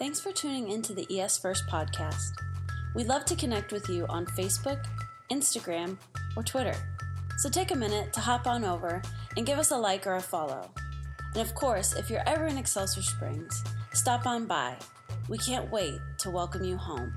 Thanks for tuning into the ES First podcast. We'd love to connect with you on Facebook, Instagram, or Twitter. So take a minute to hop on over and give us a like or a follow. And of course, if you're ever in Excelsior Springs, stop on by. We can't wait to welcome you home.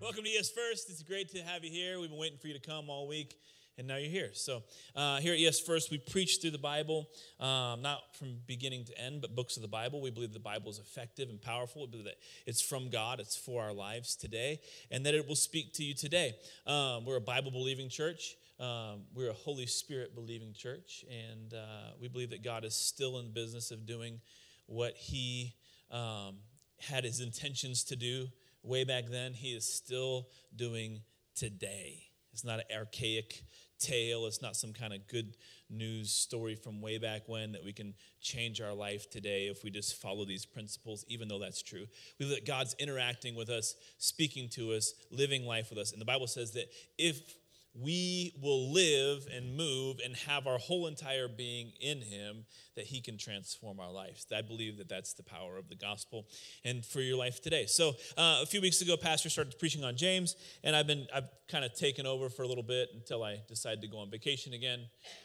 Welcome to ES First. It's great to have you here. We've been waiting for you to come all week, and now you're here. So, uh, here at ES First, we preach through the Bible, um, not from beginning to end, but books of the Bible. We believe the Bible is effective and powerful. We believe that it's from God, it's for our lives today, and that it will speak to you today. Um, we're a Bible believing church. Um, we're a Holy Spirit believing church, and uh, we believe that God is still in the business of doing what He um, had His intentions to do way back then, he is still doing today. It's not an archaic tale, it's not some kind of good news story from way back when that we can change our life today if we just follow these principles, even though that's true. We that God's interacting with us, speaking to us, living life with us. And the Bible says that if we will live and move and have our whole entire being in him that he can transform our lives. I believe that that's the power of the gospel and for your life today. So uh, a few weeks ago pastor started preaching on james and i've been i've kind of taken over for a little bit until i decided to go on vacation again.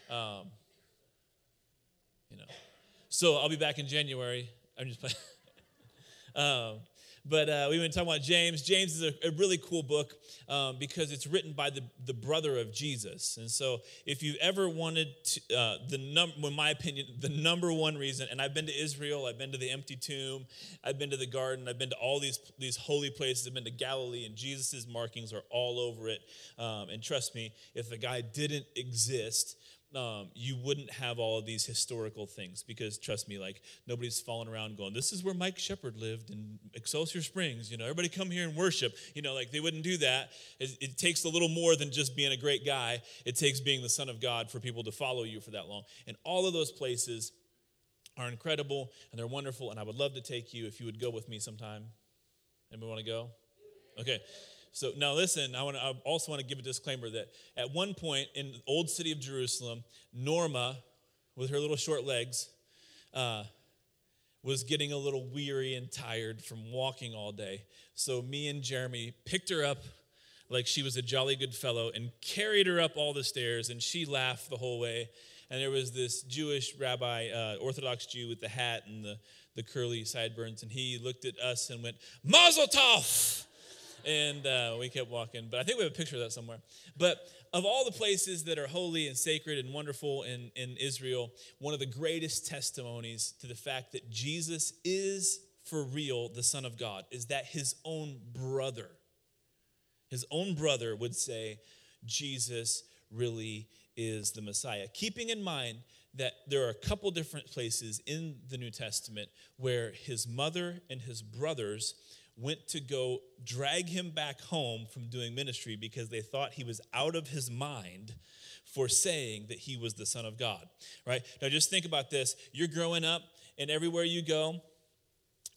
Um, you know. So i'll be back in january. I'm just playing. Um, but uh, we've been talking about James. James is a, a really cool book um, because it's written by the, the brother of Jesus. And so, if you've ever wanted to, uh, the number, in my opinion, the number one reason, and I've been to Israel, I've been to the empty tomb, I've been to the garden, I've been to all these, these holy places, I've been to Galilee, and Jesus' markings are all over it. Um, and trust me, if the guy didn't exist, um, you wouldn't have all of these historical things because trust me like nobody's falling around going this is where mike shepard lived in excelsior springs you know everybody come here and worship you know like they wouldn't do that. It, it, takes a little more than just being a great guy. It takes being the son of god for people to follow you for that long. And all of those places are incredible and they're wonderful and i would love to take you if you would go with me sometime. Anybody want to go? Okay so now listen, I, want I also want to give a disclaimer that at one point in the old city of Jerusalem, Norma, with her little short legs, uh, was getting a little weary and tired from walking all day. So me and Jeremy picked her up like she was a jolly good fellow and carried her up all the stairs, and she laughed the whole way. And there was this Jewish rabbi, uh, Orthodox Jew with the hat and the, the curly sideburns, and he looked at us and went, Mazel tov! And uh, we kept walking. But I think we have a picture of that somewhere. But of all the places that are holy and sacred and wonderful in, in Israel, one of the greatest testimonies to the fact that Jesus is for real the Son of God is that his own brother, his own brother would say, Jesus really is the Messiah. Keeping in mind that there are a couple different places in the New Testament where his mother and his brothers went to go drag him back home from doing ministry because they thought he was out of his mind for saying that he was the Son of God, right? Now, just think about this. You're growing up, and everywhere you go,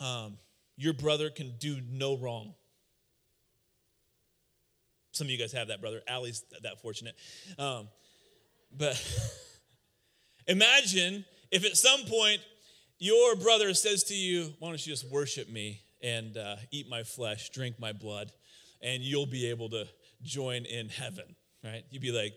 um, your brother can do no wrong. Some of you guys have that brother. Allie's that fortunate. Um, but imagine if at some point your brother says to you, Why don't you just worship me? And uh, eat my flesh, drink my blood, and you'll be able to join in heaven, right? You'd be like,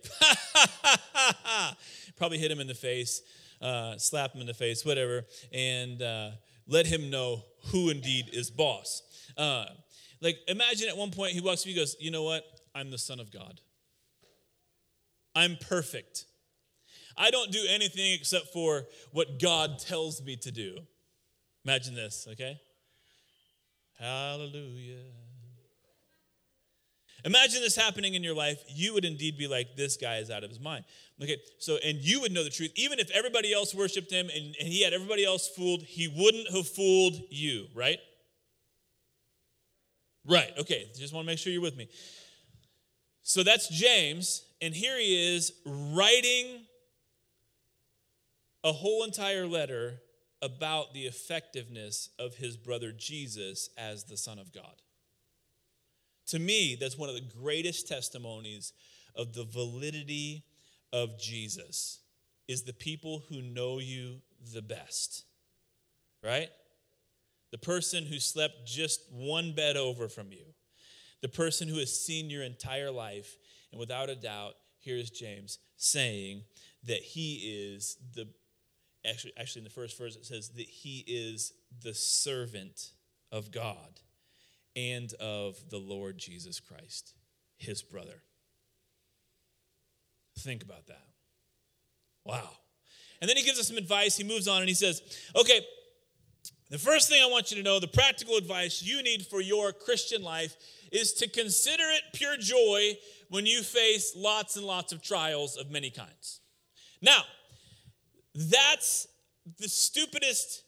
probably hit him in the face, uh, slap him in the face, whatever, and uh, let him know who indeed is boss. Uh, like, imagine at one point he walks to you goes, You know what? I'm the Son of God. I'm perfect. I don't do anything except for what God tells me to do. Imagine this, okay? Hallelujah. Imagine this happening in your life. You would indeed be like, this guy is out of his mind. Okay, so, and you would know the truth. Even if everybody else worshiped him and, and he had everybody else fooled, he wouldn't have fooled you, right? Right, okay, just want to make sure you're with me. So that's James, and here he is writing a whole entire letter about the effectiveness of his brother Jesus as the Son of God. To me, that's one of the greatest testimonies of the validity of Jesus is the people who know you the best. Right? the person who slept just one bed over from you, the person who has seen your entire life, and without a doubt, here's James saying that he is the actually actually in the first verse it says that he is the servant of God and of the Lord Jesus Christ, his brother. Think about that. Wow. And then he gives us some advice. He moves on and he says, Okay, the first thing I want you to know, the practical advice you need for your Christian life is to consider it pure joy when you face lots and lots of trials of many kinds. Now, that's the stupidest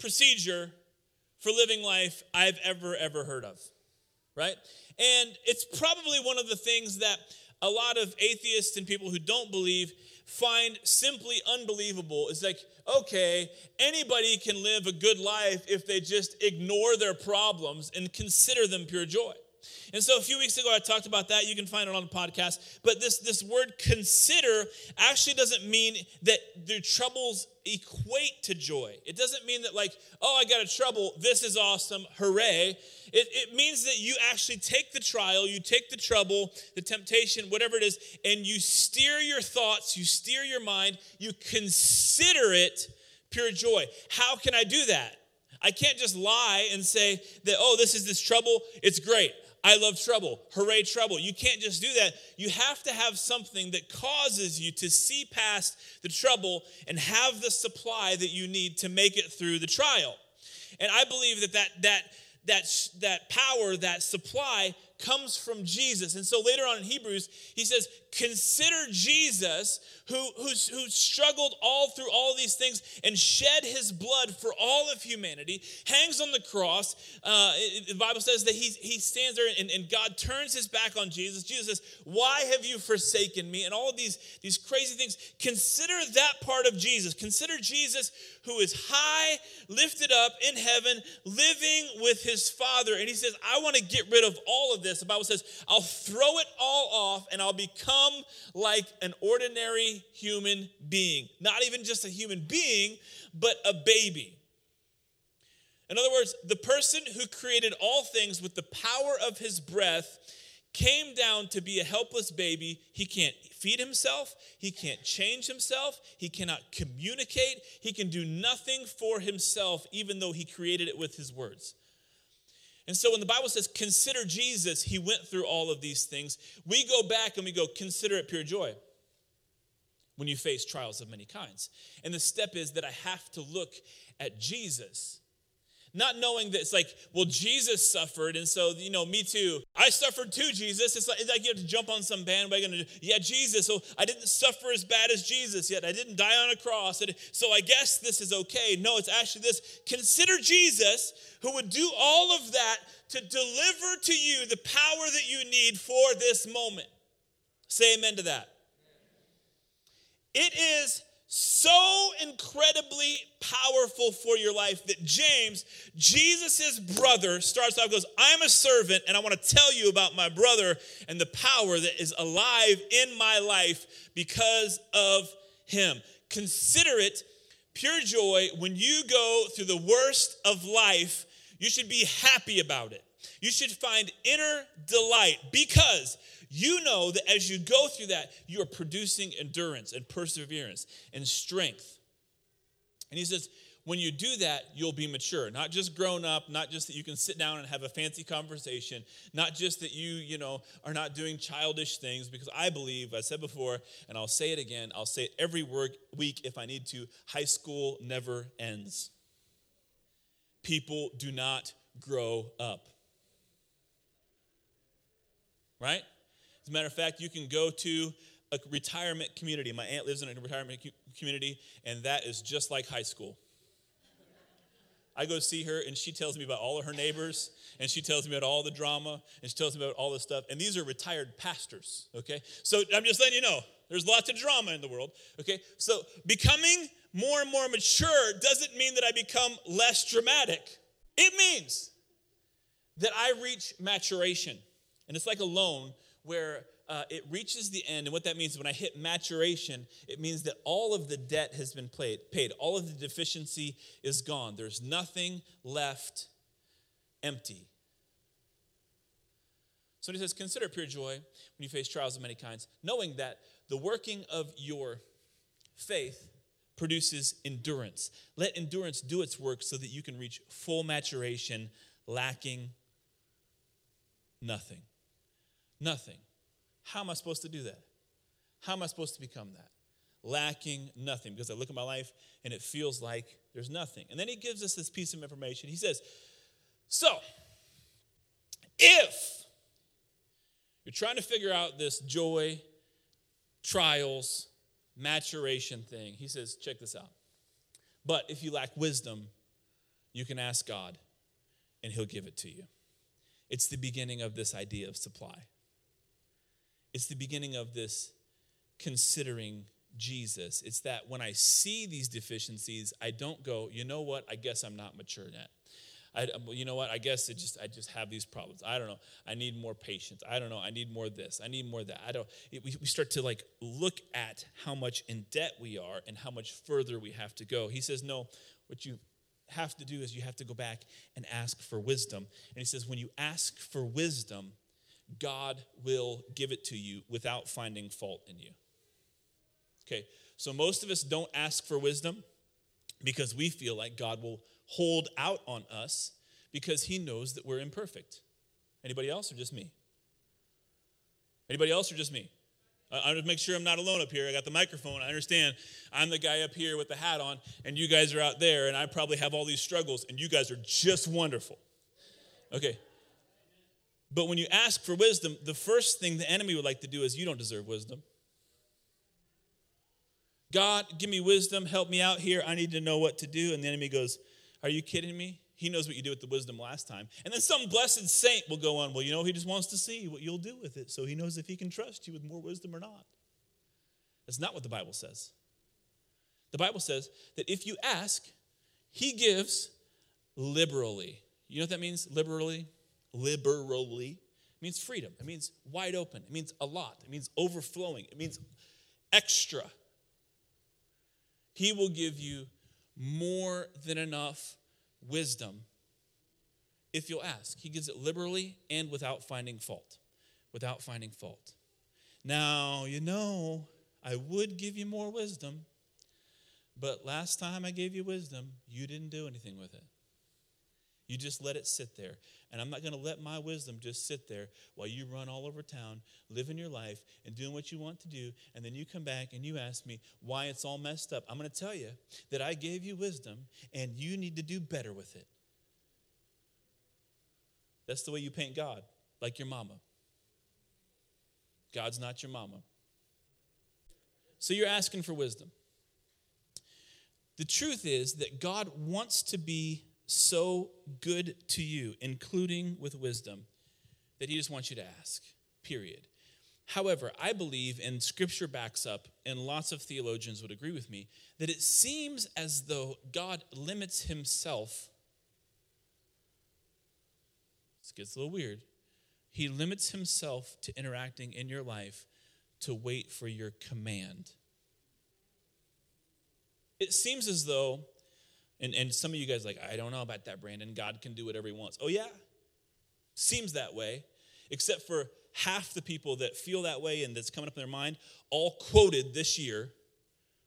procedure for living life I've ever, ever heard of, right? And it's probably one of the things that a lot of atheists and people who don't believe find simply unbelievable. It's like, okay, anybody can live a good life if they just ignore their problems and consider them pure joy. And so a few weeks ago, I talked about that. You can find it on the podcast. But this, this word consider actually doesn't mean that their troubles equate to joy. It doesn't mean that, like, oh, I got a trouble. This is awesome. Hooray. It, it means that you actually take the trial, you take the trouble, the temptation, whatever it is, and you steer your thoughts, you steer your mind, you consider it pure joy. How can I do that? I can't just lie and say that, oh, this is this trouble. It's great. I love trouble. Hooray, trouble. You can't just do that. You have to have something that causes you to see past the trouble and have the supply that you need to make it through the trial. And I believe that that, that, that, that power, that supply comes from Jesus. And so later on in Hebrews, he says, Consider Jesus, who, who, who struggled all through all these things and shed his blood for all of humanity, hangs on the cross. Uh, the Bible says that he, he stands there and, and God turns his back on Jesus. Jesus says, Why have you forsaken me? And all of these, these crazy things. Consider that part of Jesus. Consider Jesus who is high, lifted up in heaven, living with his Father. And he says, I want to get rid of all of this. The Bible says, I'll throw it all off and I'll become like an ordinary human being. Not even just a human being, but a baby. In other words, the person who created all things with the power of his breath came down to be a helpless baby. He can't feed himself, he can't change himself, he cannot communicate, he can do nothing for himself, even though he created it with his words. And so when the Bible says, consider Jesus, he went through all of these things, we go back and we go, consider it pure joy when you face trials of many kinds. And the step is that I have to look at Jesus not knowing that it's like, well, Jesus suffered, and so, you know, me too. I suffered too, Jesus. It's like, it's like you have to jump on some bandwagon. yeah, Jesus. So I didn't suffer as bad as Jesus yet. I didn't die on a cross. and So I guess this is okay. No, it's actually this. Consider Jesus who would do all of that to deliver to you the power that you need for this moment. Say amen to that. It is so incredibly powerful for your life that James, Jesus' brother, starts off goes, I'm a servant, and I want to tell you about my brother and the power that is alive in my life because of him. Consider it pure joy when you go through the worst of life. You should be happy about it. You should find inner delight because you know that as you go through that, you are producing endurance and perseverance and strength. And he says, when you do that, you'll be mature. Not just grown up, not just that you can sit down and have a fancy conversation, not just that you, you know, are not doing childish things, because I believe, I said before, and I'll say it again, I'll say it every week if I need to, high school never ends. People do not grow up. Right? As a matter of fact, you can go to a retirement community. My aunt lives in a retirement community, and that is just like high school. I go see her, and she tells me about all of her neighbors, and she tells me about all the drama, and she tells me about all this stuff. And these are retired pastors, okay? So I'm just letting you know there's lots of drama in the world, okay? So becoming more and more mature doesn't mean that I become less dramatic. It means that I reach maturation. And it's like a loan where uh, it reaches the end. And what that means when I hit maturation, it means that all of the debt has been paid, paid. All of the deficiency is gone. There's nothing left empty. So he says, Consider pure joy when you face trials of many kinds, knowing that the working of your faith produces endurance. Let endurance do its work so that you can reach full maturation, lacking nothing. Nothing. How am I supposed to do that? How am I supposed to become that? Lacking nothing. Because I look at my life and it feels like there's nothing. And then he gives us this piece of information. He says, So, if you're trying to figure out this joy, trials, maturation thing. He says, check this out. But if you lack wisdom, you can ask God and He'll give it to you. It's the beginning of this idea of supply. It's the beginning of this considering Jesus. It's that when I see these deficiencies, I don't go, you know what, I guess I'm not mature yet. I, you know what? I guess it just I just have these problems. I don't know. I need more patience. I don't know. I need more this. I need more that. I don't. It, we, we start to like look at how much in debt we are and how much further we have to go. He says, no. What you have to do is you have to go back and ask for wisdom. And he says, when you ask for wisdom, God will give it to you without finding fault in you. Okay, so most of us don't ask for wisdom because we feel like God will hold out on us because he knows that we're imperfect. Anybody else or just me? Anybody else or just me? I want to make sure I'm not alone up here. I got the microphone. I understand I'm the guy up here with the hat on, and you guys are out there, and I probably have all these struggles, and you guys are just wonderful. Okay. But when you ask for wisdom, the first thing the enemy would like to do is you don't deserve wisdom. God, give me wisdom, help me out here. I need to know what to do. And the enemy goes, are you kidding me? He knows what you did with the wisdom last time. And then some blessed saint will go on, well, you know, he just wants to see what you'll do with it. So he knows if he can trust you with more wisdom or not. That's not what the Bible says. The Bible says that if you ask, he gives liberally. You know what that means? Liberally? Liberally. Means freedom. It means wide open. It means a lot. It means overflowing. It means extra. He will give you more than enough wisdom if you'll ask. He gives it liberally and without finding fault. Without finding fault. Now, you know, I would give you more wisdom, but last time I gave you wisdom, you didn't do anything with it. You just let it sit there. And I'm not going to let my wisdom just sit there while you run all over town, living your life and doing what you want to do. And then you come back and you ask me why it's all messed up. I'm going to tell you that I gave you wisdom and you need to do better with it. That's the way you paint God, like your mama. God's not your mama. So you're asking for wisdom. The truth is that God wants to be so good to you, including with wisdom, that he just wants you to ask, period. However, I believe, and scripture backs up, and lots of theologians would agree with me, that it seems as though God limits himself. This gets a little weird. He limits himself to interacting in your life to wait for your command. It seems as though and, and some of you guys like, I don't know about that, Brandon. God can do whatever he wants. Oh, yeah? Seems that way, except for half the people that feel that way and that's coming up in their mind, all quoted this year,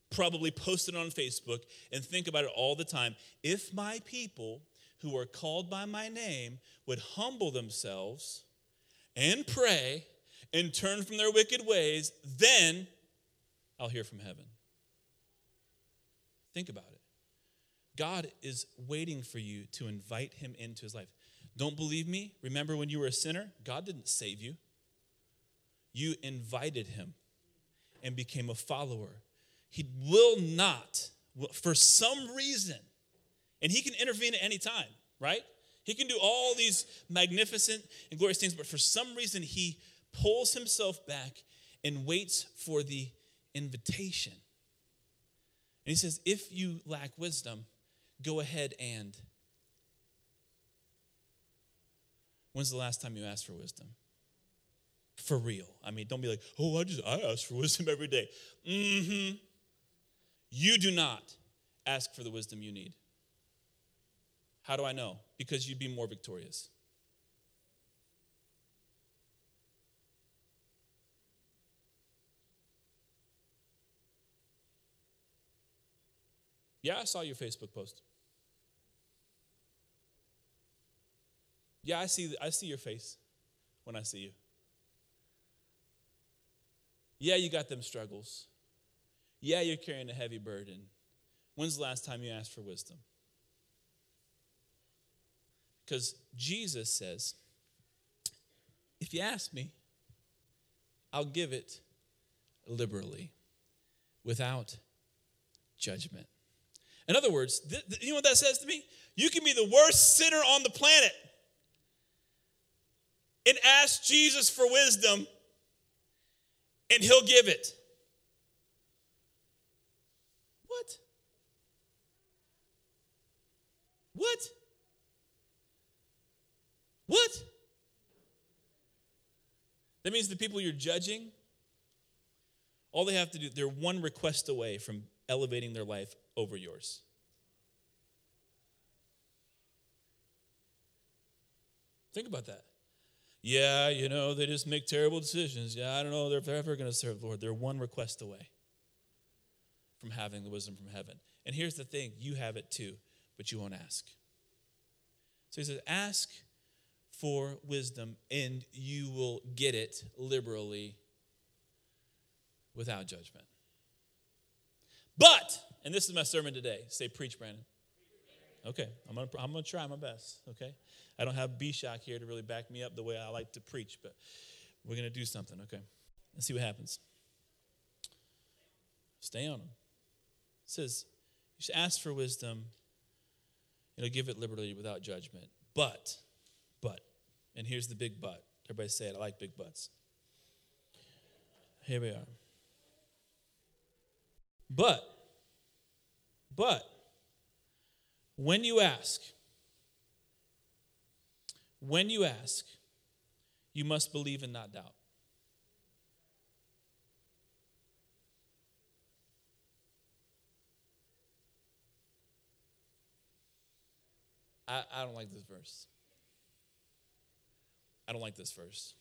probably posted on Facebook, and think about it all the time. If my people who are called by my name would humble themselves and pray and turn from their wicked ways, then I'll hear from heaven. Think about it. God is waiting for you to invite him into his life. Don't believe me? Remember when you were a sinner? God didn't save you. You invited him and became a follower. He will not, for some reason, and he can intervene at any time, right? He can do all these magnificent and glorious things, but for some reason, he pulls himself back and waits for the invitation. And he says, If you lack wisdom, go ahead and. When's the last time you asked for wisdom? For real. I mean, don't be like, oh, I just I ask for wisdom every day. Mm-hmm. You do not ask for the wisdom you need. How do I know? Because you'd be more victorious. Yeah, I saw your Facebook post. Yeah, I see, I see your face when I see you. Yeah, you got them struggles. Yeah, you're carrying a heavy burden. When's the last time you asked for wisdom? Because Jesus says, if you ask me, I'll give it liberally without judgment. In other words, th- th- you know what that says to me? You can be the worst sinner on the planet and ask Jesus for wisdom, and he'll give it. What? What? What? That means the people you're judging, all they have to do, they're one request away from elevating their life over yours. Think about that. Yeah, you know, they just make terrible decisions. Yeah, I don't know if they're ever going to serve the Lord. They're one request away from having the wisdom from heaven. And here's the thing you have it too, but you won't ask. So he says, Ask for wisdom, and you will get it liberally without judgment. But, and this is my sermon today. Say, preach, Brandon. Okay, I'm gonna, I'm gonna try my best, okay? I don't have B-Shock here to really back me up the way I like to preach, but we're gonna do something, okay? Let's see what happens. Stay on them. It says, you should ask for wisdom, it'll give it liberty without judgment. But, but, and here's the big but. Everybody say it, I like big buts. Here we are. But, but, when you ask, when you ask, you must believe and not doubt. I, I don't like this verse. I don't like this verse.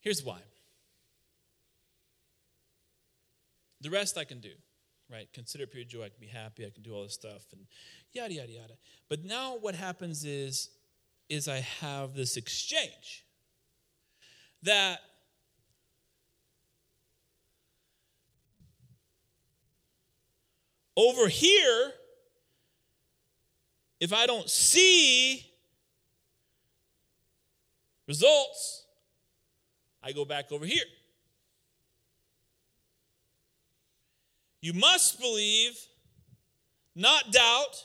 Here's why. The rest I can do right? Consider pure joy. I can be happy. I can do all this stuff and yada yada yada. But now what happens is, is I have this exchange that over here, if I don't see results, I go back over here. You must believe, not doubt.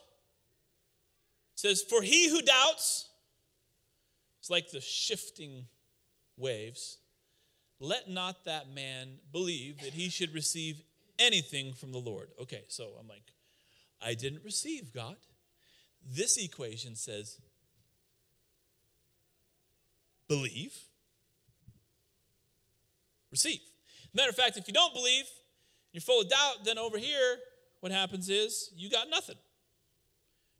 It says, For he who doubts, it's like the shifting waves. Let not that man believe that he should receive anything from the Lord. Okay, so I'm like, I didn't receive God. This equation says, believe, receive. Matter of fact, if you don't believe, you're full of doubt, then over here, what happens is you got nothing.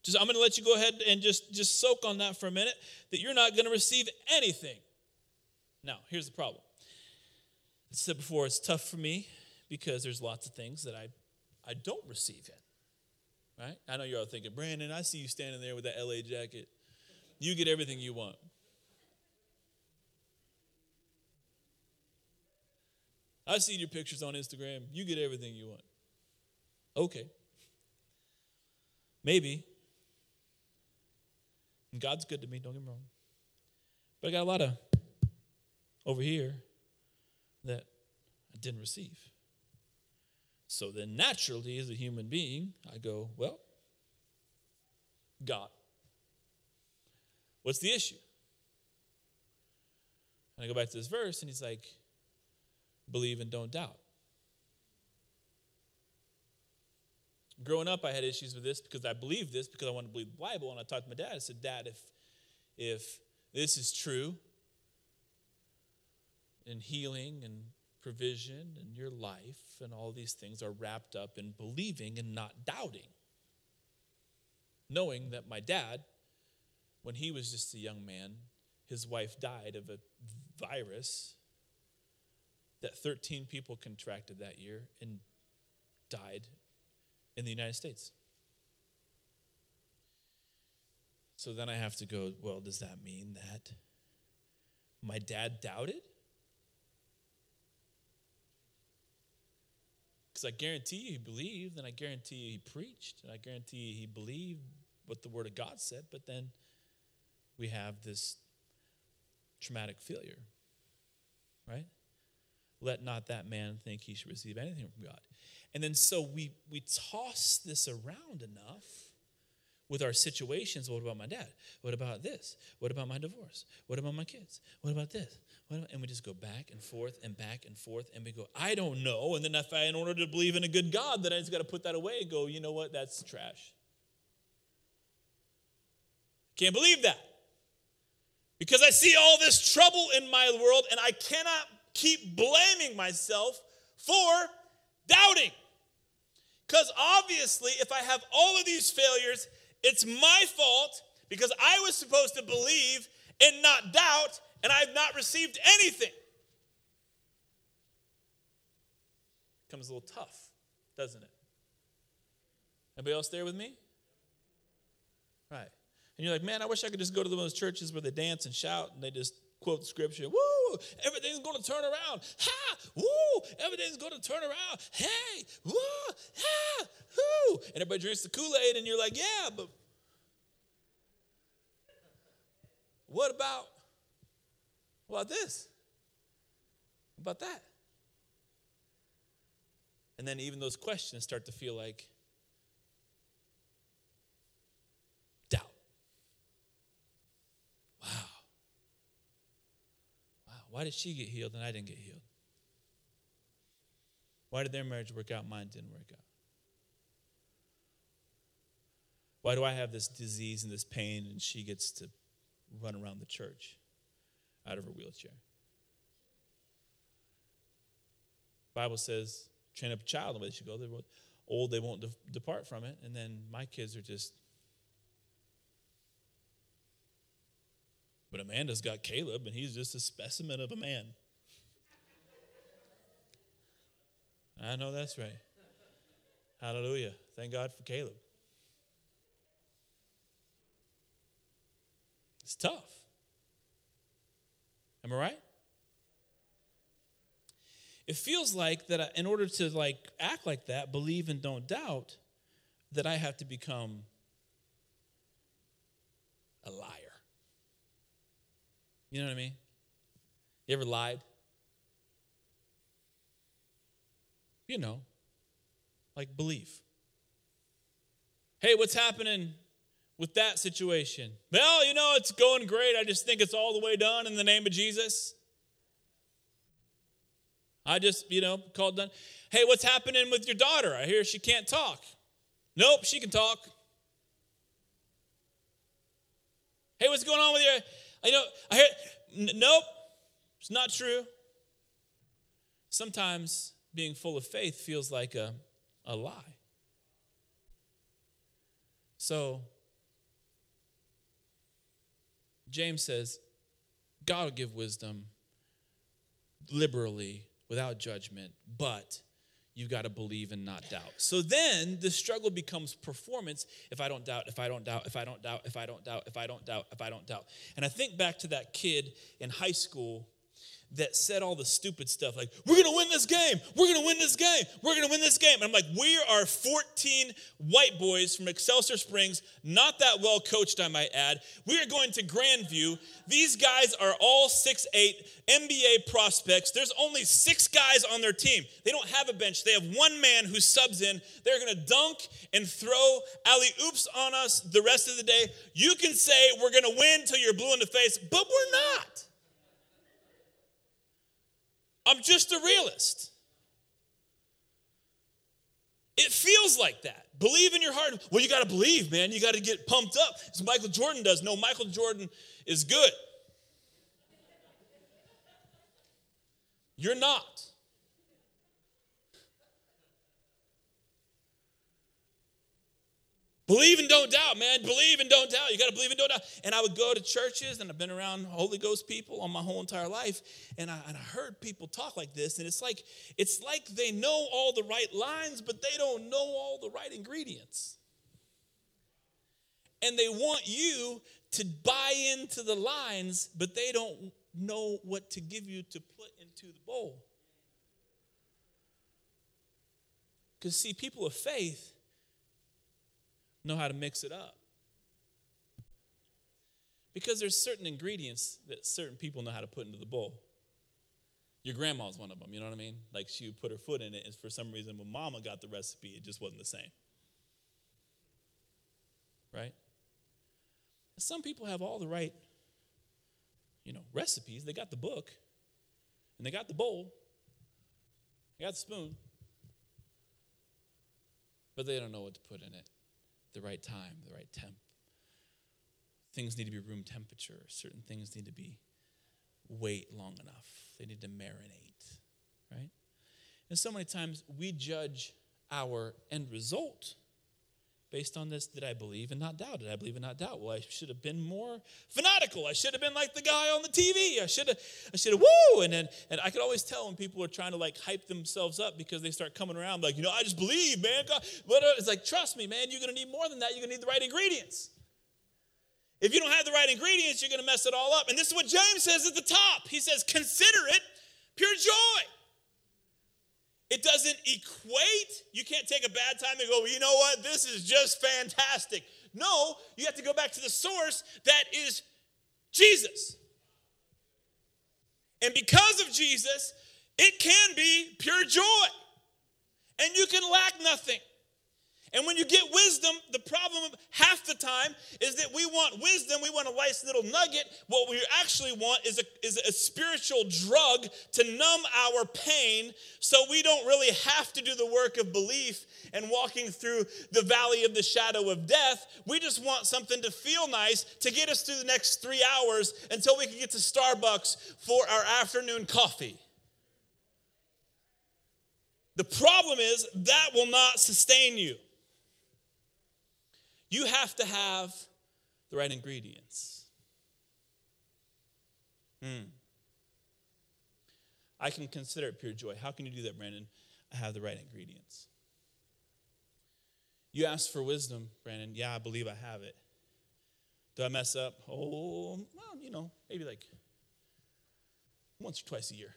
Just I'm going to let you go ahead and just, just soak on that for a minute that you're not going to receive anything. Now, here's the problem. I said before, it's tough for me because there's lots of things that I, I don't receive in. Right? I know you're all thinking, Brandon, I see you standing there with that LA jacket. You get everything you want. I see your pictures on Instagram. You get everything you want. Okay. Maybe. And God's good to me, don't get me wrong. But I got a lot of over here that I didn't receive. So then, naturally, as a human being, I go, well, God. What's the issue? And I go back to this verse, and he's like, believe and don't doubt. Growing up, I had issues with this because I believed this because I wanted to believe the Bible. And I talked to my dad. I said, Dad, if, if this is true, and healing and provision and your life and all these things are wrapped up in believing and not doubting. Knowing that my dad, when he was just a young man, his wife died of a virus that 13 people contracted that year and died in the United States. So then I have to go, well, does that mean that my dad doubted? Because I guarantee you he believed, and I guarantee you he preached, and I guarantee you he believed what the Word of God said, but then we have this traumatic failure, right? Let not that man think he should receive anything from God. And then so we, we toss this around enough with our situations. What about my dad? What about this? What about my divorce? What about my kids? What about this? What about, and we just go back and forth and back and forth, and we go, I don't know. And then if I, in order to believe in a good God, then I just got to put that away and go, you know what? That's trash. Can't believe that. Because I see all this trouble in my world, and I cannot keep blaming myself for doubting. Because obviously, if I have all of these failures, it's my fault because I was supposed to believe and not doubt, and I've not received anything. Comes a little tough, doesn't it? Anybody else there with me? Right. And you're like, man, I wish I could just go to those churches where they dance and shout and they just quote scripture. Woo! Everything's going to turn around. Ha! Woo! Everything's going to turn around. Hey! Woo! Ha! Woo! And everybody drinks the Kool Aid, and you're like, yeah, but what about what about this? What about that? And then even those questions start to feel like Why did she get healed and I didn't get healed? Why did their marriage work out? Mine didn't work out. Why do I have this disease and this pain and she gets to run around the church out of her wheelchair? Bible says, train up a child the way they should go. They're old, they won't de- depart from it. And then my kids are just But Amanda's got Caleb, and he's just a specimen of a man. I know that's right. Hallelujah. Thank God for Caleb. It's tough. Am I right? It feels like that in order to like act like that, believe and don't doubt, that I have to become a liar. You know what I mean? You ever lied? You know, like belief. Hey, what's happening with that situation? Well, you know, it's going great. I just think it's all the way done in the name of Jesus. I just, you know, called done. Hey, what's happening with your daughter? I hear she can't talk. Nope, she can talk. Hey, what's going on with your I know, I hear, n- nope, it's not true. Sometimes being full of faith feels like a, a lie. So, James says, God will give wisdom liberally without judgment, but you got to believe and not doubt. So then the struggle becomes performance if I don't doubt, if I don't doubt, if I don't doubt, if I don't doubt, if I don't doubt, if I don't doubt. And I think back to that kid in high school that said all the stupid stuff like, we're gonna win this game, we're gonna win this game, we're gonna win this game. And I'm like, we are 14 white boys from Excelsior Springs, not that well coached, I might add. We are going to Grandview. These guys are all 6'8 NBA prospects. There's only six guys on their team. They don't have a bench, they have one man who subs in. They're gonna dunk and throw alley oops on us the rest of the day. You can say we're gonna win till you're blue in the face, but we're not. I'm just a realist. It feels like that. Believe in your heart. Well, you got to believe, man. You got to get pumped up, as Michael Jordan does. No, Michael Jordan is good. You're not. Believe and don't doubt, man. Believe and don't doubt. You got to believe and don't doubt. And I would go to churches, and I've been around Holy Ghost people on my whole entire life, and I, and I heard people talk like this, and it's like it's like they know all the right lines, but they don't know all the right ingredients. And they want you to buy into the lines, but they don't know what to give you to put into the bowl. Because, see, people of faith know how to mix it up. Because there's certain ingredients that certain people know how to put into the bowl. Your grandma's one of them, you know what I mean? Like she would put her foot in it, and for some reason, when mama got the recipe, it just wasn't the same. Right? Some people have all the right, you know, recipes. They got the book, and they got the bowl, they got the spoon, but they don't know what to put in it the right time, the right temp. Things need to be room temperature. Certain things need to be wait long enough. They need to marinate, right? And so many times we judge our end result based on this did I believe and not doubt? Did I believe and not doubt? Well, I should have been more fanatical. I should have been like the guy on the TV. I should have, I should have, woo! And then, and I could always tell when people are trying to like hype themselves up because they start coming around like, you know, I just believe, man. God. But it's like, trust me, man, you're to need more than that. You're to need the right ingredients. If you don't have the right ingredients, you're to mess it all up. And this is what James says at the top. He says, consider it pure joy. It doesn't equate. You can't take a bad time and go, well, you know what? This is just fantastic. No, you have to go back to the source that is Jesus. And because of Jesus, it can be pure joy. And you can lack nothing. And when you get wisdom, the problem half the time is that we want wisdom, we want a nice little nugget. What we actually want is a, is a spiritual drug to numb our pain so we don't really have to do the work of belief and walking through the valley of the shadow of death. We just want something to feel nice to get us through the next three hours until we can get to Starbucks for our afternoon coffee. The problem is that will not sustain you. You have to have the right ingredients. Hmm. I can consider it pure joy. How can you do that, Brandon? I have the right ingredients. You ask for wisdom, Brandon. Yeah, I believe I have it. Do I mess up? Oh, well, you know, maybe like once or twice a year.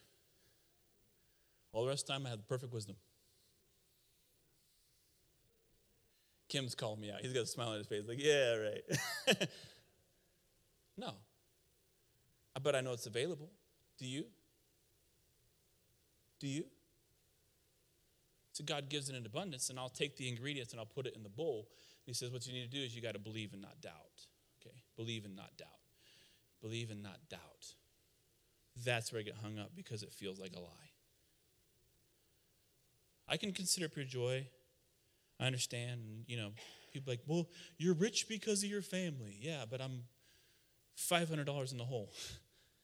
All the rest of the time, I have perfect wisdom. Kim's calling me out. He's got a smile on his face, like, yeah, right. no. But I know it's available. Do you? Do you? So God gives it in abundance, and I'll take the ingredients and I'll put it in the bowl. And he says, What you need to do is you got to believe and not doubt. Okay? Believe and not doubt. Believe and not doubt. That's where I get hung up because it feels like a lie. I can consider pure joy I understand, you know, people like, well, you're rich because of your family. Yeah, but I'm $500 in the hole.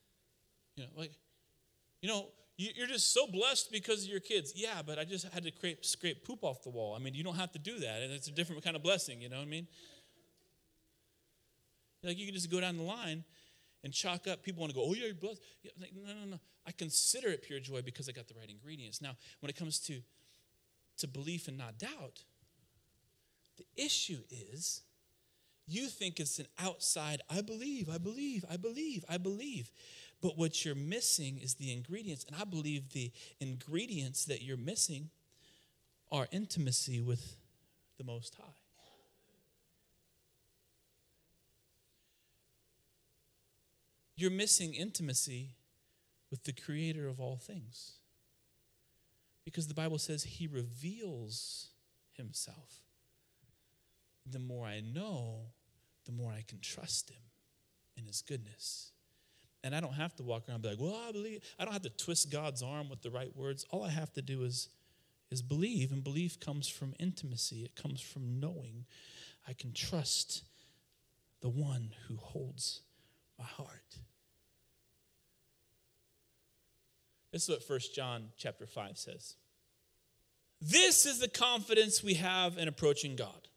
you know, like, you know, you're just so blessed because of your kids. Yeah, but I just had to scrape, scrape poop off the wall. I mean, you don't have to do that. And it's a different kind of blessing, you know what I mean? Like, you can just go down the line and chalk up. People want to go, oh, yeah, you're blessed. Yeah, like, no, no, no. I consider it pure joy because I got the right ingredients. Now, when it comes to, to belief and not doubt, the issue is you think it's an outside, I believe, I believe, I believe, I believe. But what you're missing is the ingredients. And I believe the ingredients that you're missing are intimacy with the Most High. You're missing intimacy with the Creator of all things. Because the Bible says He reveals Himself the more I know, the more I can trust Him in His goodness. And I don't have to walk around and be like, well, I believe. I don't have to twist God's arm with the right words. All I have to do is, is believe. And belief comes from intimacy, it comes from knowing I can trust the one who holds my heart. This is what 1 John chapter 5 says. This is the confidence we have in approaching God.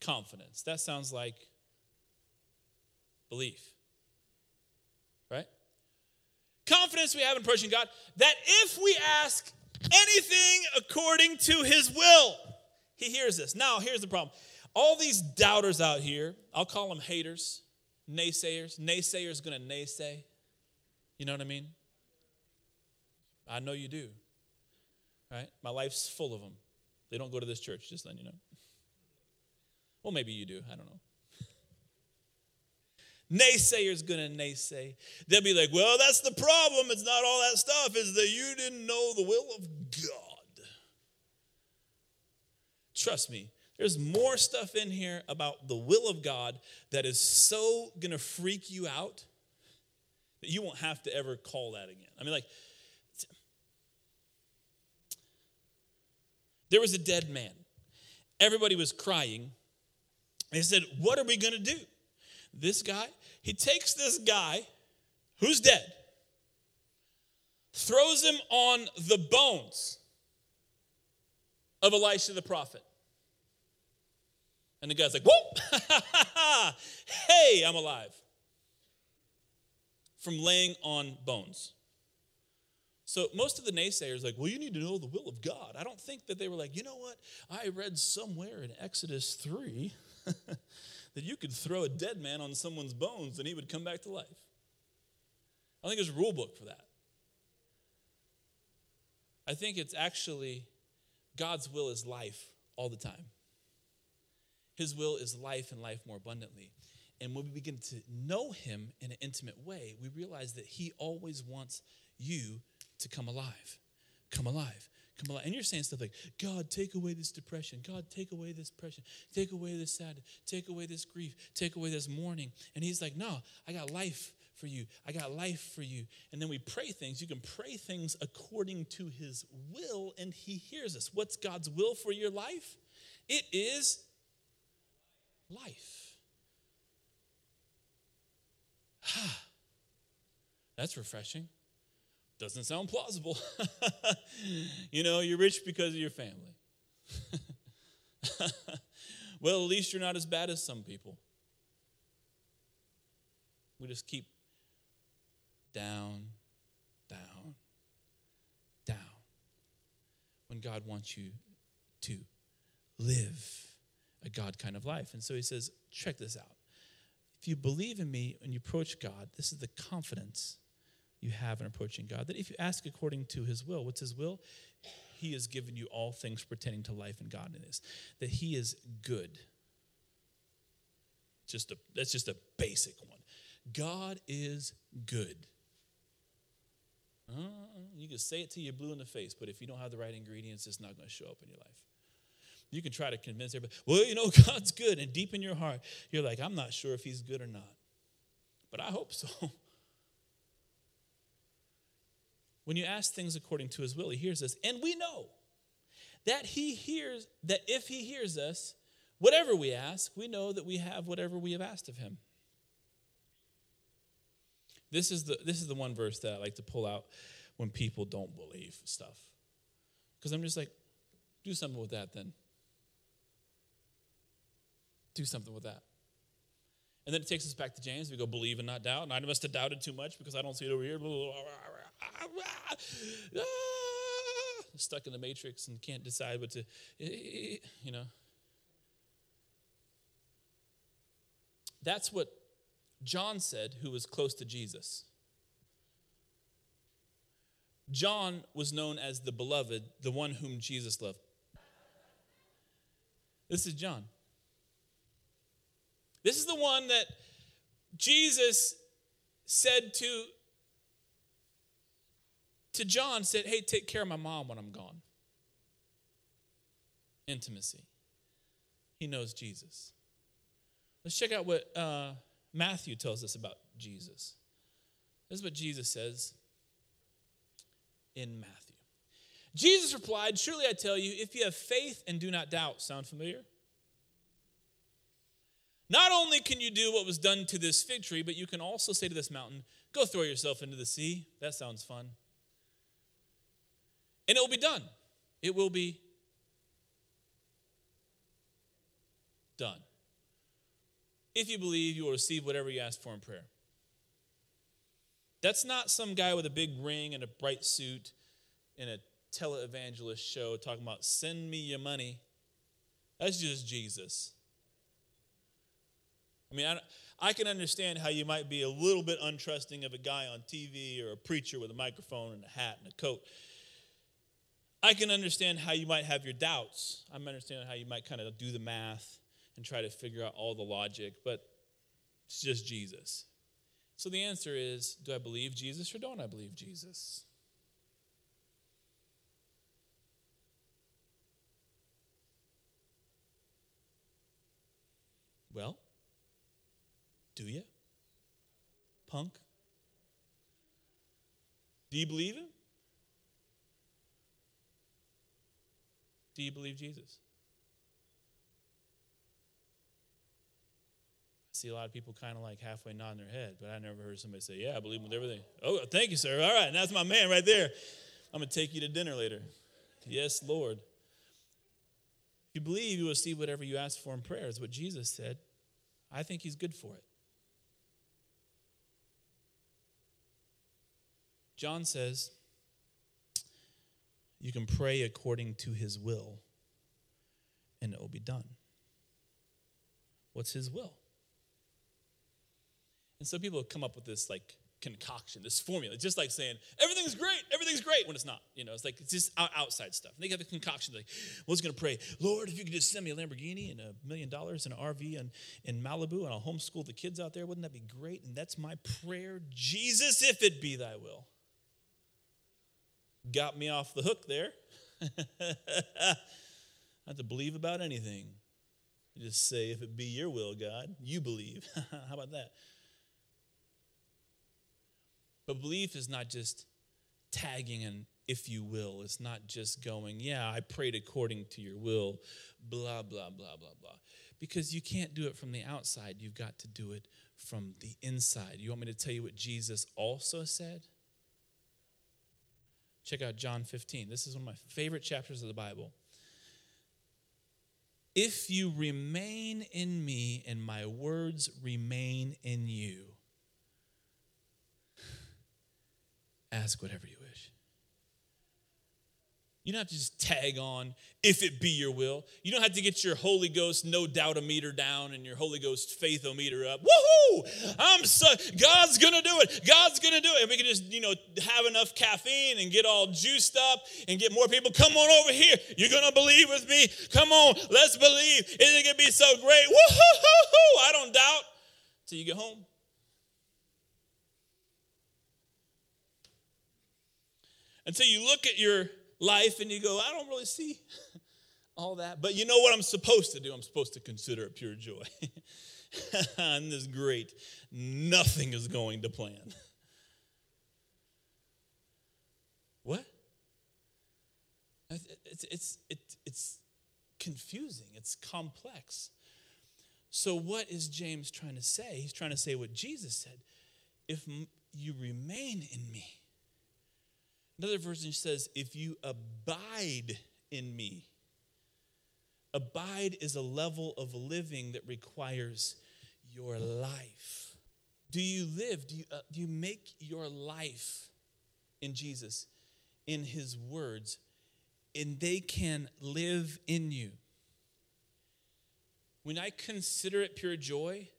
Confidence. That sounds like belief. Right? Confidence we have in approaching God that if we ask anything according to his will, he hears us. Now, here's the problem. All these doubters out here, I'll call them haters, naysayers. Naysayers gonna naysay. You know what I mean? I know you do right? My life's full of them. They don't go to this church, just then you know. Well, maybe you do. I don't know. Naysayers gonna naysay. They'll be like, well, that's the problem. It's not all that stuff, is that you didn't know the will of God. Trust me, there's more stuff in here about the will of God that is so gonna freak you out that you won't have to ever call that again. I mean, like, There was a dead man. Everybody was crying. They said, What are we going to do? This guy, he takes this guy who's dead, throws him on the bones of Elisha the prophet. And the guy's like, Whoop! hey, I'm alive. From laying on bones. So most of the naysayers like, well, you need to know the will of God. I don't think that they were like, you know what? I read somewhere in Exodus 3 that you could throw a dead man on someone's bones and he would come back to life. I think there's a rule book for that. I think it's actually God's will is life all the time. His will is life and life more abundantly. And when we begin to know Him in an intimate way, we realize that He always wants you to come alive. Come alive. And you're saying stuff like, God, take away this depression. God, take away this depression. Take away this sadness. Take away this grief. Take away this mourning. And He's like, No, I got life for you. I got life for you. And then we pray things. You can pray things according to His will, and He hears us. What's God's will for your life? It is life. That's refreshing. Doesn't sound plausible. you know, you're rich because of your family. well, at least you're not as bad as some people. We just keep down, down, down. When God wants you to live a God kind of life. And so he says, check this out. If you believe in me and you approach God, this is the confidence you have in approaching God. That if you ask according to his will, what's his will? He has given you all things pertaining to life and godliness. That he is good. Just a, that's just a basic one. God is good. Uh, you can say it till you're blue in the face, but if you don't have the right ingredients, it's not going to show up in your life. You can try to convince everybody, well, you know, God's good. And deep in your heart, you're like, I'm not sure if he's good or not. But I hope so. When you ask things according to his will, he hears us. And we know that he hears, that if he hears us, whatever we ask, we know that we have whatever we have asked of him. This is the, this is the one verse that I like to pull out when people don't believe stuff. Because I'm just like, do something with that then. Do something with that. And then it takes us back to James. We go, believe and not doubt. And I must have doubted too much because I don't see it over here. Ah, stuck in the matrix and can't decide what to, eh, eh, eh, you know. That's what John said, who was close to Jesus. John was known as the beloved, the one whom Jesus loved. This is John. This is the one that Jesus said to to John said, "Hey, take care of my mom when I'm gone." Intimacy. He knows Jesus. Let's check out what uh, Matthew tells us about Jesus. This is what Jesus says in Matthew. Jesus replied, Surely I tell you, if you have faith and do not doubt, sound familiar? Not only can you do what was done to this fig tree, but you can also say to this mountain, Go throw yourself into the sea. That sounds fun. And it will be done. It will be done. If you believe, you will receive whatever you ask for in prayer. That's not some guy with a big ring and a bright suit in a televangelist show talking about send me your money. That's just Jesus. I mean, I, I can understand how you might be a little bit untrusting of a guy on TV or a preacher with a microphone and a hat and a coat. I can understand how you might have your doubts. I understand how you might kind of do the math and try to figure out all the logic, but it's just Jesus. So the answer is do I believe Jesus or don't I believe Jesus? Well, do you? Punk? Do you believe him? Do you believe Jesus? I see a lot of people kind of like halfway nodding their head, but I never heard somebody say, Yeah, I believe with everything. Oh, thank you, sir. All right, that's my man right there. I'm going to take you to dinner later. Yes, Lord. If you believe, you will see whatever you ask for in prayer, is what Jesus said. I think he's good for it. John says, you can pray according to his will, and it will be done. What's his will? And so people come up with this like concoction, this formula, just like saying everything's great, everything's great when it's not. You know, it's like it's just outside stuff. And they have a concoction like, well, going to pray, Lord, if you could just send me a Lamborghini and a million dollars and an RV and in Malibu, and I'll homeschool the kids out there. Wouldn't that be great? And that's my prayer, Jesus, if it be Thy will got me off the hook there. Not to believe about anything. You just say, if it be your will, God, you believe. How about that? But belief is not just tagging and if you will. It's not just going, yeah, I prayed according to your will, blah, blah, blah, blah, blah. Because you can't do it from the outside. You've got to do it from the inside. You want me to tell you what Jesus also said? Check out John 15. This is one of my favorite chapters of the Bible. If you remain in me and my words remain in you, ask whatever you you don't have to just tag on, if it be your will. You don't have to get your Holy Ghost no doubt a meter down and your Holy Ghost faith o meter up. Woohoo! I'm so, God's gonna do it. God's gonna do it. If we can just, you know, have enough caffeine and get all juiced up and get more people, come on over here. You're gonna believe with me. Come on, let's believe. Isn't it gonna be so great? Woohoo! I don't doubt. Till you get home. Until you look at your life and you go, I don't really see all that. But you know what I'm supposed to do? I'm supposed to consider it pure joy. and this great, nothing is going to plan. What? It's, it's, it's, it's confusing, it's complex. So, what is James trying to say? He's trying to say what Jesus said if you remain in me, Another version says, if you abide in me. Abide is a level of living that requires your life. Do you live? Do you, uh, do you make your life in Jesus, in His words, and they can live in you? When I consider it pure joy,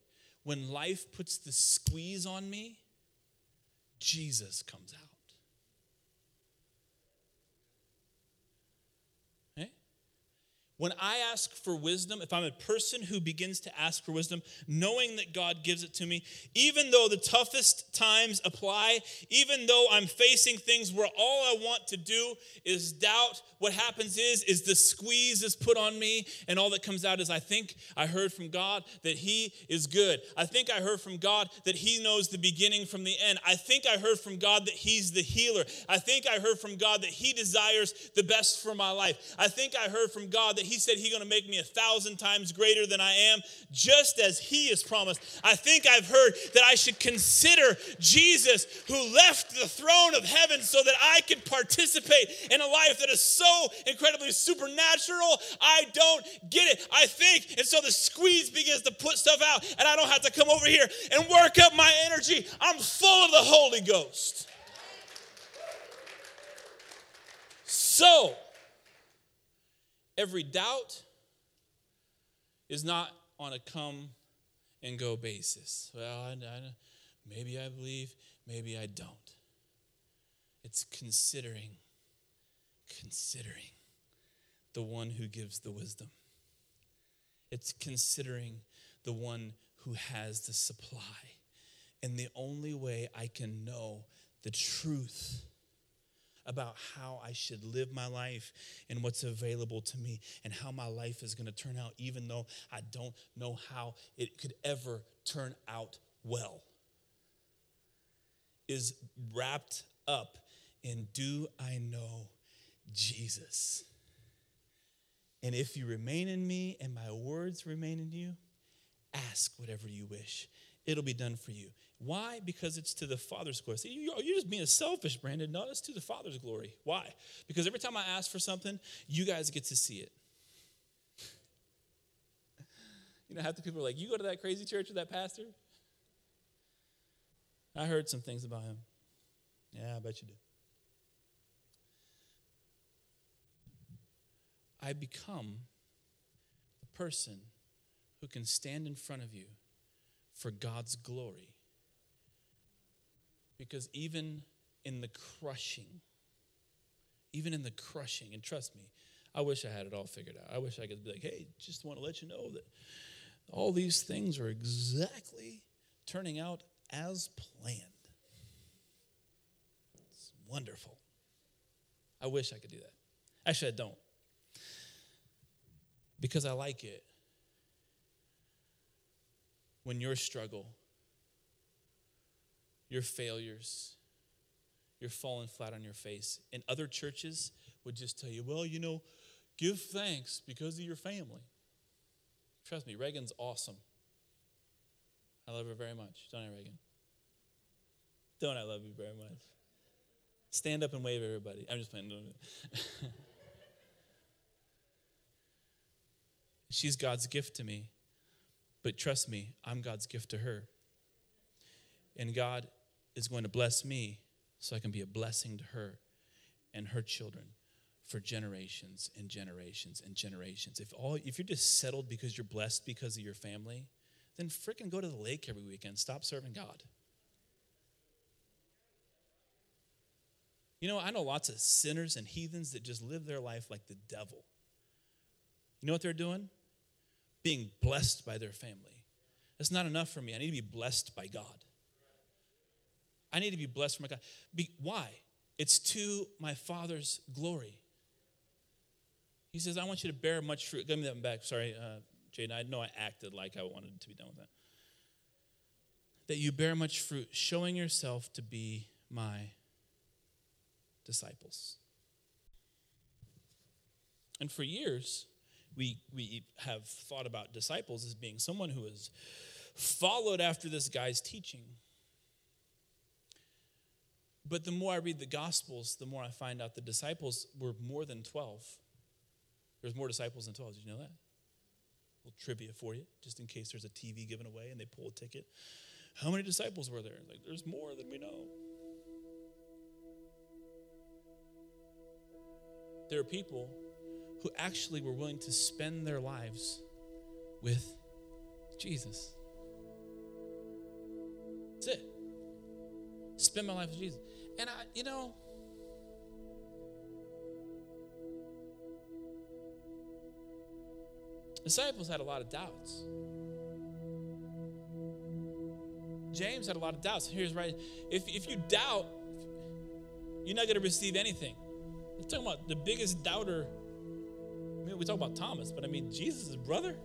when life puts the squeeze on me, Jesus comes out. When I ask for wisdom, if I'm a person who begins to ask for wisdom, knowing that God gives it to me, even though the toughest times apply, even though I'm facing things where all I want to do is doubt, what happens is is the squeeze is put on me and all that comes out is I think I heard from God that he is good. I think I heard from God that he knows the beginning from the end. I think I heard from God that he's the healer. I think I heard from God that he desires the best for my life. I think I heard from God that he said he's going to make me a thousand times greater than I am, just as he has promised. I think I've heard that I should consider Jesus who left the throne of heaven so that I could participate in a life that is so incredibly supernatural. I don't get it. I think. And so the squeeze begins to put stuff out, and I don't have to come over here and work up my energy. I'm full of the Holy Ghost. So, every doubt is not on a come and go basis. Well, I, I, maybe I believe, maybe I don't. It's considering, considering the one who gives the wisdom. It's considering the one who has the supply. And the only way I can know the truth about how I should live my life and what's available to me and how my life is going to turn out, even though I don't know how it could ever turn out well, is wrapped up in do I know Jesus? And if you remain in me and my words remain in you, ask whatever you wish. It'll be done for you. Why? Because it's to the Father's glory. See, you're just being selfish, Brandon. No, it's to the Father's glory. Why? Because every time I ask for something, you guys get to see it. You know, half the people are like, You go to that crazy church with that pastor? I heard some things about him. Yeah, I bet you do. I become the person who can stand in front of you for God's glory. Because even in the crushing, even in the crushing, and trust me, I wish I had it all figured out. I wish I could be like, hey, just want to let you know that all these things are exactly turning out as planned. It's wonderful. I wish I could do that. Actually, I don't. Because I like it when your struggle, your failures, you're falling flat on your face. And other churches would just tell you, well, you know, give thanks because of your family. Trust me, Reagan's awesome. I love her very much. Don't I, Reagan? Don't I love you very much? Stand up and wave everybody. I'm just playing. She's God's gift to me. But trust me, I'm God's gift to her. And God is going to bless me so I can be a blessing to her and her children for generations and generations and generations. If all if you're just settled because you're blessed because of your family, then freaking go to the lake every weekend. Stop serving God. You know, I know lots of sinners and heathens that just live their life like the devil. You know what they're doing? being blessed by their family. That's not enough for me. I need to be blessed by God. I need to be blessed from my God. Be, why? It's to my Father's glory. He says, I want you to bear much fruit. Give me that back. Sorry, uh, Jaden. I know I acted like I wanted to be done with that. That you bear much fruit, showing yourself to be my disciples. And for years, we, we have thought about disciples as being someone who has followed after this guy's teaching. But the more I read the Gospels, the more I find out the disciples were more than 12. There's more disciples than 12. Did you know that? A little trivia for you, just in case there's a TV given away and they pull a ticket. How many disciples were there? Like, there's more than we know. There are people who actually were willing to spend their lives with Jesus. That's it. Spend my life with Jesus. And I, you know, disciples had a lot of doubts. James had a lot of doubts. Here's right. If, if you doubt, you're not going to receive anything. I'm talking about the biggest doubter I mean, we talk about Thomas, but I mean, Jesus' brother?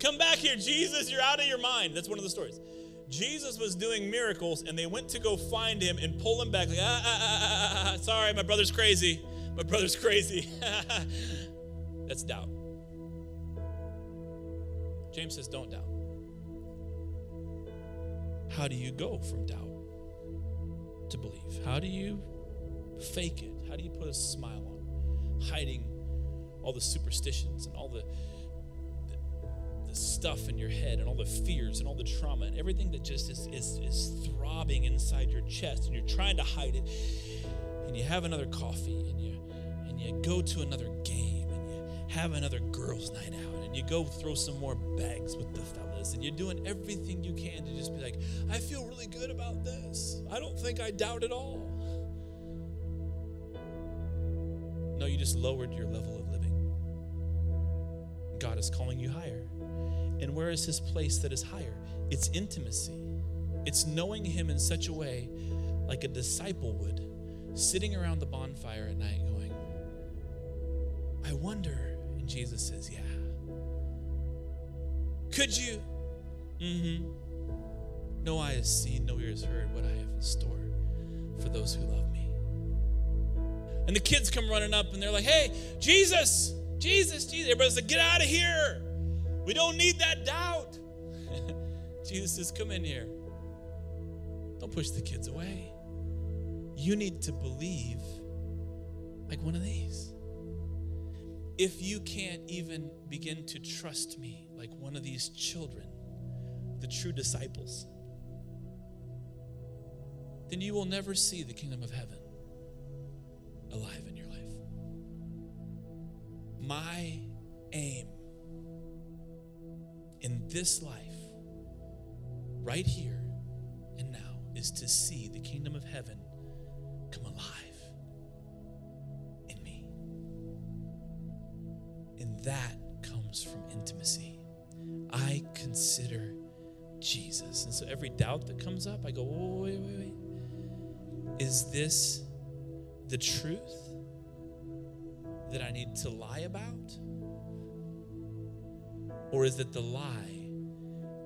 Come back here, Jesus, you're out of your mind. That's one of the stories. Jesus was doing miracles, and they went to go find him and pull him back. Like, ah, ah, ah, ah, ah sorry, my brother's crazy. My brother's crazy. That's doubt. James says, don't doubt. How do you go from doubt to believe? How do you fake it? How do you put a smile on, hiding all the superstitions and all the stuff in your head and all the fears and all the trauma and everything that just is, is, is throbbing inside your chest and you're trying to hide it. And you have another coffee and you and you go to another game and you have another girls night out and you go throw some more bags with the fellas and you're doing everything you can to just be like i feel really good about this. I don't think i doubt at all. No you just lowered your level of living. God is calling you higher and where is his place that is higher it's intimacy it's knowing him in such a way like a disciple would sitting around the bonfire at night going, I wonder. And Jesus says, Yeah. Could you? Mm hmm. No eye has seen, no ear has heard what I have in store for those who love me. And the kids come running up and they're like, Hey, Jesus, Jesus, Jesus. Everybody's like, Get out of here. We don't need that doubt. Jesus says, Come in here. Don't push the kids away. You need to believe like one of these. If you can't even begin to trust me like one of these children, the true disciples, then you will never see the kingdom of heaven alive in your life. My aim in this life, right here and now, is to see the kingdom of heaven come alive in me. And that comes from intimacy. I consider Jesus. And so every doubt that comes up, I go, wait, wait, wait. Is this the truth that I need to lie about? Or is it the lie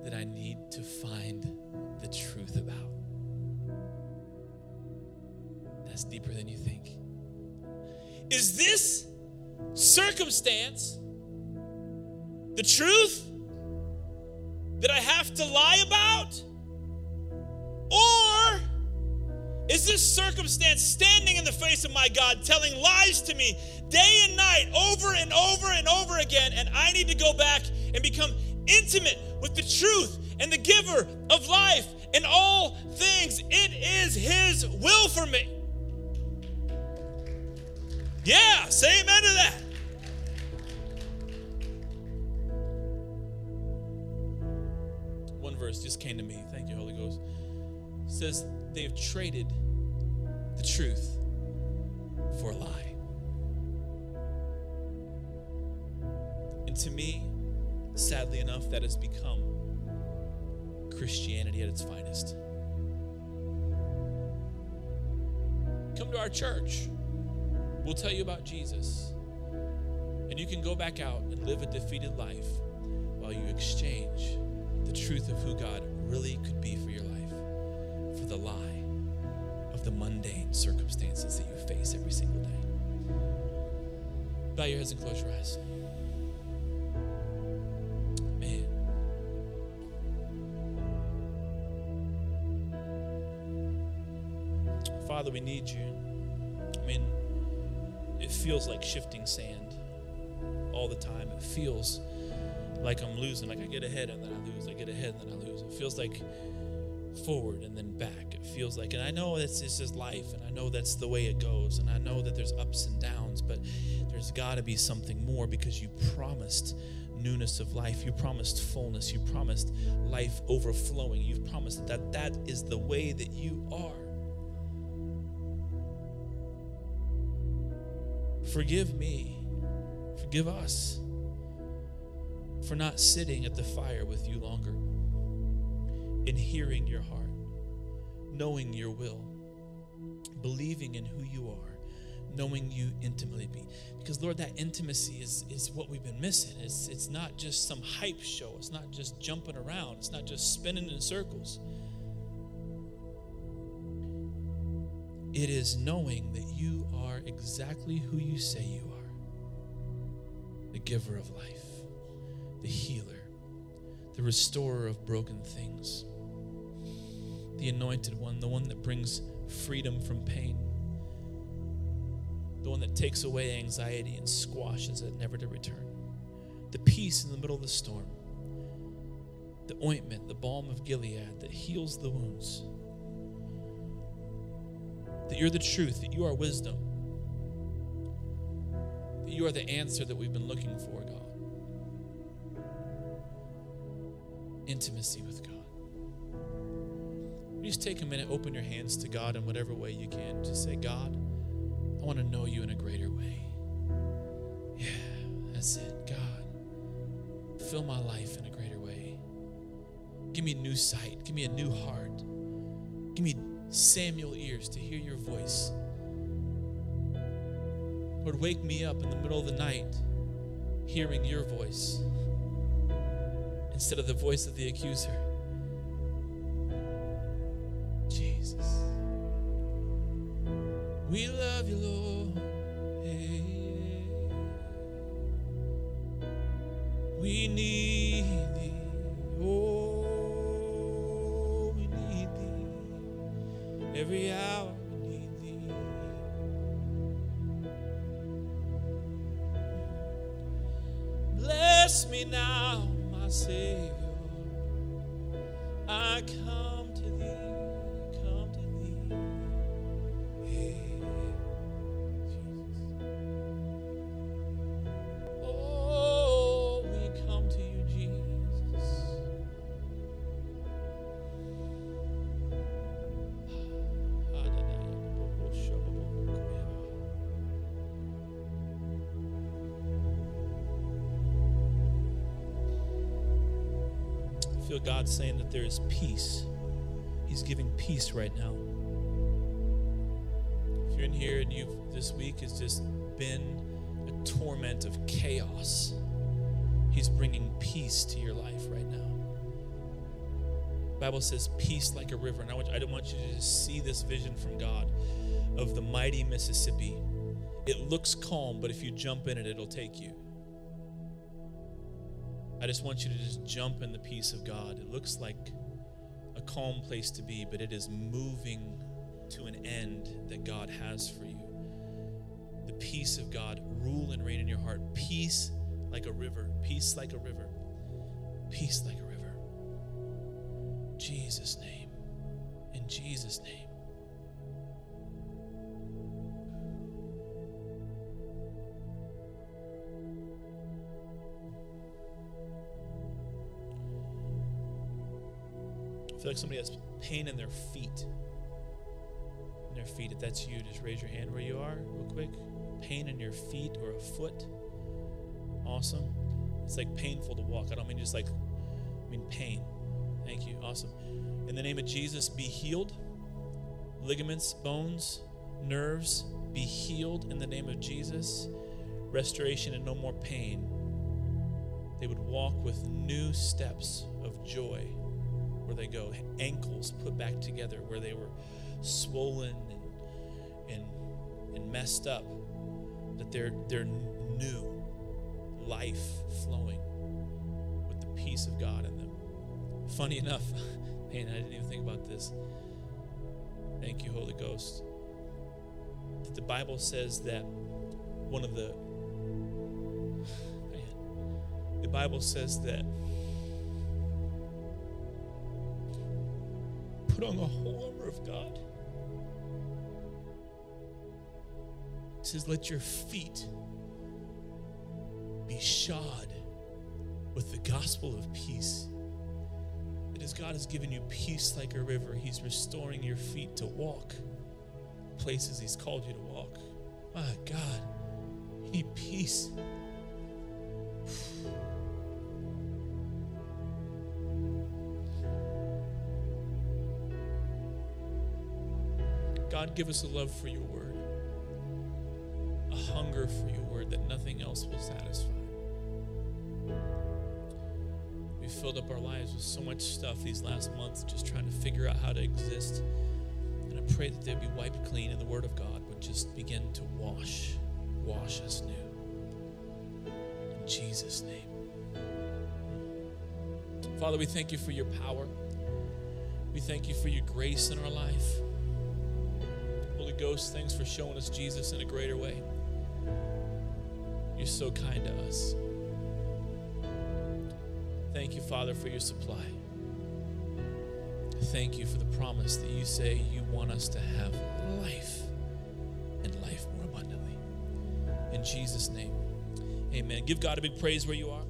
that I need to find the truth about? That's deeper than you think. Is this circumstance the truth that I have to lie about? Or is this circumstance standing in the face of my God telling lies to me day and night over and over and over again? And I need to go back and become intimate with the truth and the giver of life and all things. It is His will for me. Yeah, say amen to that. One verse just came to me. Thank you, Holy Ghost. It says they have traded the truth for a lie. And to me, sadly enough, that has become Christianity at its finest. Come to our church. We'll tell you about Jesus. And you can go back out and live a defeated life while you exchange the truth of who God really could be for your life for the lie of the mundane circumstances that you face every single day. Bow your heads and close your eyes. Father, we need you. I mean, it feels like shifting sand all the time. It feels like I'm losing. Like I get ahead and then I lose. I get ahead and then I lose. It feels like forward and then back. It feels like, and I know it's, it's just life, and I know that's the way it goes, and I know that there's ups and downs, but there's got to be something more because you promised newness of life. You promised fullness. You promised life overflowing. You've promised that that is the way that you are. Forgive me. Forgive us for not sitting at the fire with you longer in hearing your heart, knowing your will, believing in who you are, knowing you intimately. Be. Because, Lord, that intimacy is, is what we've been missing. It's, it's not just some hype show, it's not just jumping around, it's not just spinning in circles. It is knowing that you are exactly who you say you are. the giver of life, the healer, the restorer of broken things, the anointed one, the one that brings freedom from pain, the one that takes away anxiety and squashes it never to return, the peace in the middle of the storm, the ointment, the balm of Gilead that heals the wounds. That you're the truth, that you are wisdom, that you are the answer that we've been looking for, God. Intimacy with God. Just take a minute, open your hands to God in whatever way you can. Just say, God, I want to know you in a greater way. Yeah, that's it. God, fill my life in a greater way. Give me new sight. Give me a new heart. Give me Samuel ears to hear your voice. Lord, wake me up in the middle of the night hearing your voice instead of the voice of the accuser. There is peace. He's giving peace right now. If you're in here and you've this week has just been a torment of chaos, He's bringing peace to your life right now. The Bible says peace like a river, and I, want, I don't want you to just see this vision from God of the mighty Mississippi. It looks calm, but if you jump in it, it'll take you. I just want you to just jump in the peace of God. It looks like a calm place to be, but it is moving to an end that God has for you. The peace of God rule and reign in your heart. Peace like a river. Peace like a river. Peace like a river. Jesus' name. In Jesus' name. Feel like somebody has pain in their feet. In their feet. If that's you, just raise your hand where you are, real quick. Pain in your feet or a foot. Awesome. It's like painful to walk. I don't mean just like, I mean pain. Thank you. Awesome. In the name of Jesus, be healed. Ligaments, bones, nerves, be healed in the name of Jesus. Restoration and no more pain. They would walk with new steps of joy where they go. Ankles put back together where they were swollen and, and, and messed up. That they're, they're new life flowing with the peace of God in them. Funny enough, man, I didn't even think about this. Thank you, Holy Ghost. That the Bible says that one of the man, the Bible says that put on the whole armor of God. It says, let your feet be shod with the gospel of peace. That as God has given you peace like a river, He's restoring your feet to walk places He's called you to walk. My God, you need peace. Give us a love for your word, a hunger for your word that nothing else will satisfy. We filled up our lives with so much stuff these last months, just trying to figure out how to exist. And I pray that they'd be wiped clean, and the Word of God would just begin to wash, wash us new. In Jesus' name. Father, we thank you for your power. We thank you for your grace in our life. Holy Ghost, thanks for showing us Jesus in a greater way. You're so kind to us. Thank you, Father, for your supply. Thank you for the promise that you say you want us to have life and life more abundantly. In Jesus' name, amen. Give God a big praise where you are.